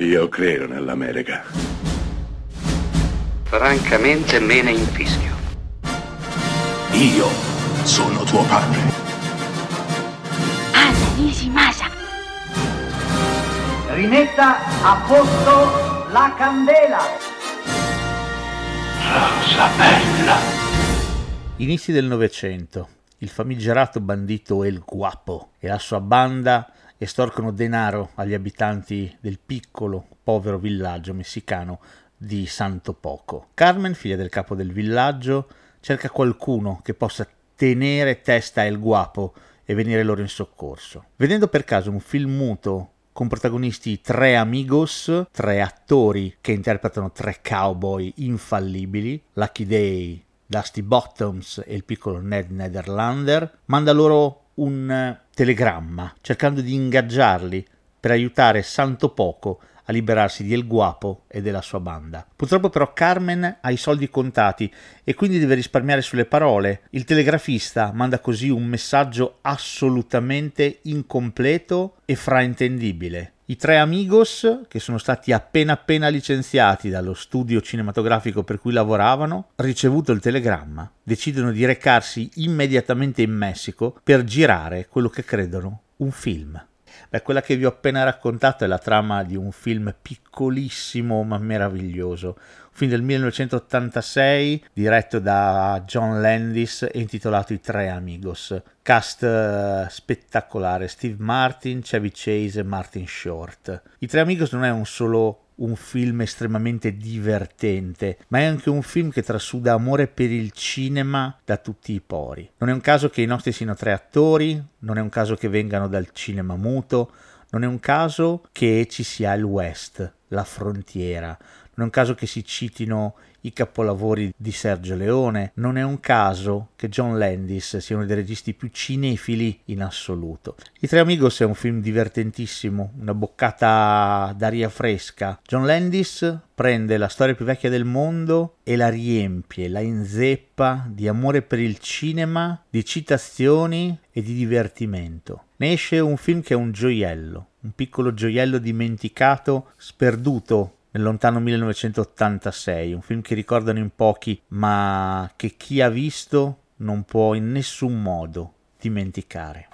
Io credo nell'America. Francamente me ne infischio. Io sono tuo padre. Anna Nishimasa. Rimetta a posto la candela. Rosa bella. Inizi del Novecento. Il famigerato bandito El Guapo e la sua banda estorcono denaro agli abitanti del piccolo, povero villaggio messicano di Santo Poco. Carmen, figlia del capo del villaggio, cerca qualcuno che possa tenere testa a El Guapo e venire loro in soccorso. Vedendo per caso un film muto con protagonisti tre amigos, tre attori che interpretano tre cowboy infallibili, Lucky Day, Dusty Bottoms e il piccolo Ned Netherlander, manda loro un telegramma cercando di ingaggiarli per aiutare Santo Poco a liberarsi di El Guapo e della sua banda. Purtroppo però Carmen ha i soldi contati e quindi deve risparmiare sulle parole. Il telegrafista manda così un messaggio assolutamente incompleto e fraintendibile. I tre amigos, che sono stati appena appena licenziati dallo studio cinematografico per cui lavoravano, ricevuto il telegramma, decidono di recarsi immediatamente in Messico per girare quello che credono un film. Beh, quella che vi ho appena raccontato è la trama di un film piccolissimo ma meraviglioso, film del 1986 diretto da John Landis e intitolato I Tre Amigos. Cast uh, spettacolare, Steve Martin, Chevy Chase e Martin Short. I Tre Amigos non è un solo un film estremamente divertente, ma è anche un film che trasuda amore per il cinema da tutti i pori. Non è un caso che i nostri siano tre attori, non è un caso che vengano dal cinema muto, non è un caso che ci sia il West, la frontiera, non è un caso che si citino i capolavori di Sergio Leone. Non è un caso che John Landis sia uno dei registi più cinefili in assoluto. I Tre Amigos è un film divertentissimo, una boccata d'aria fresca. John Landis prende la storia più vecchia del mondo e la riempie, la inzeppa di amore per il cinema, di citazioni e di divertimento. Ne esce un film che è un gioiello, un piccolo gioiello dimenticato, sperduto lontano 1986, un film che ricordano in pochi, ma che chi ha visto non può in nessun modo dimenticare.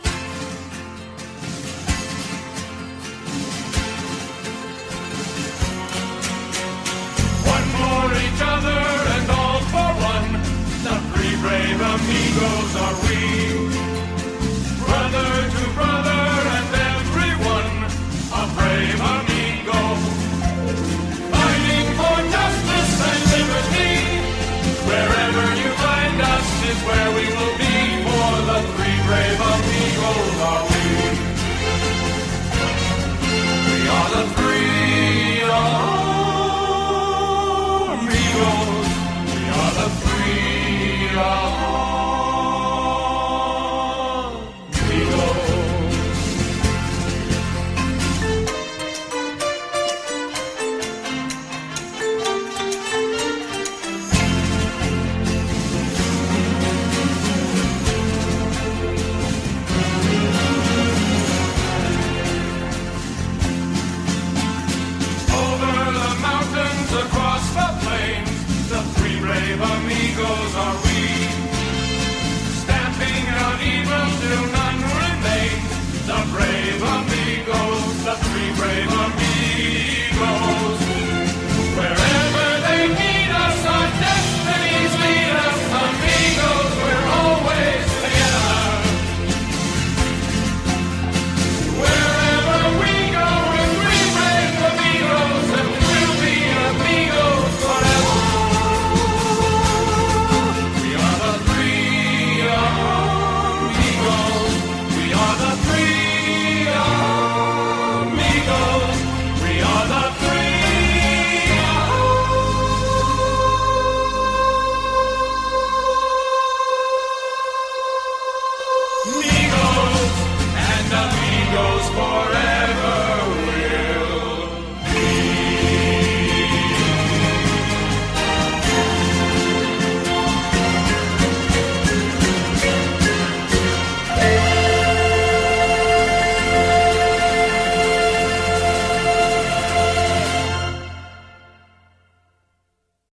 Brave amigos are we. roll are.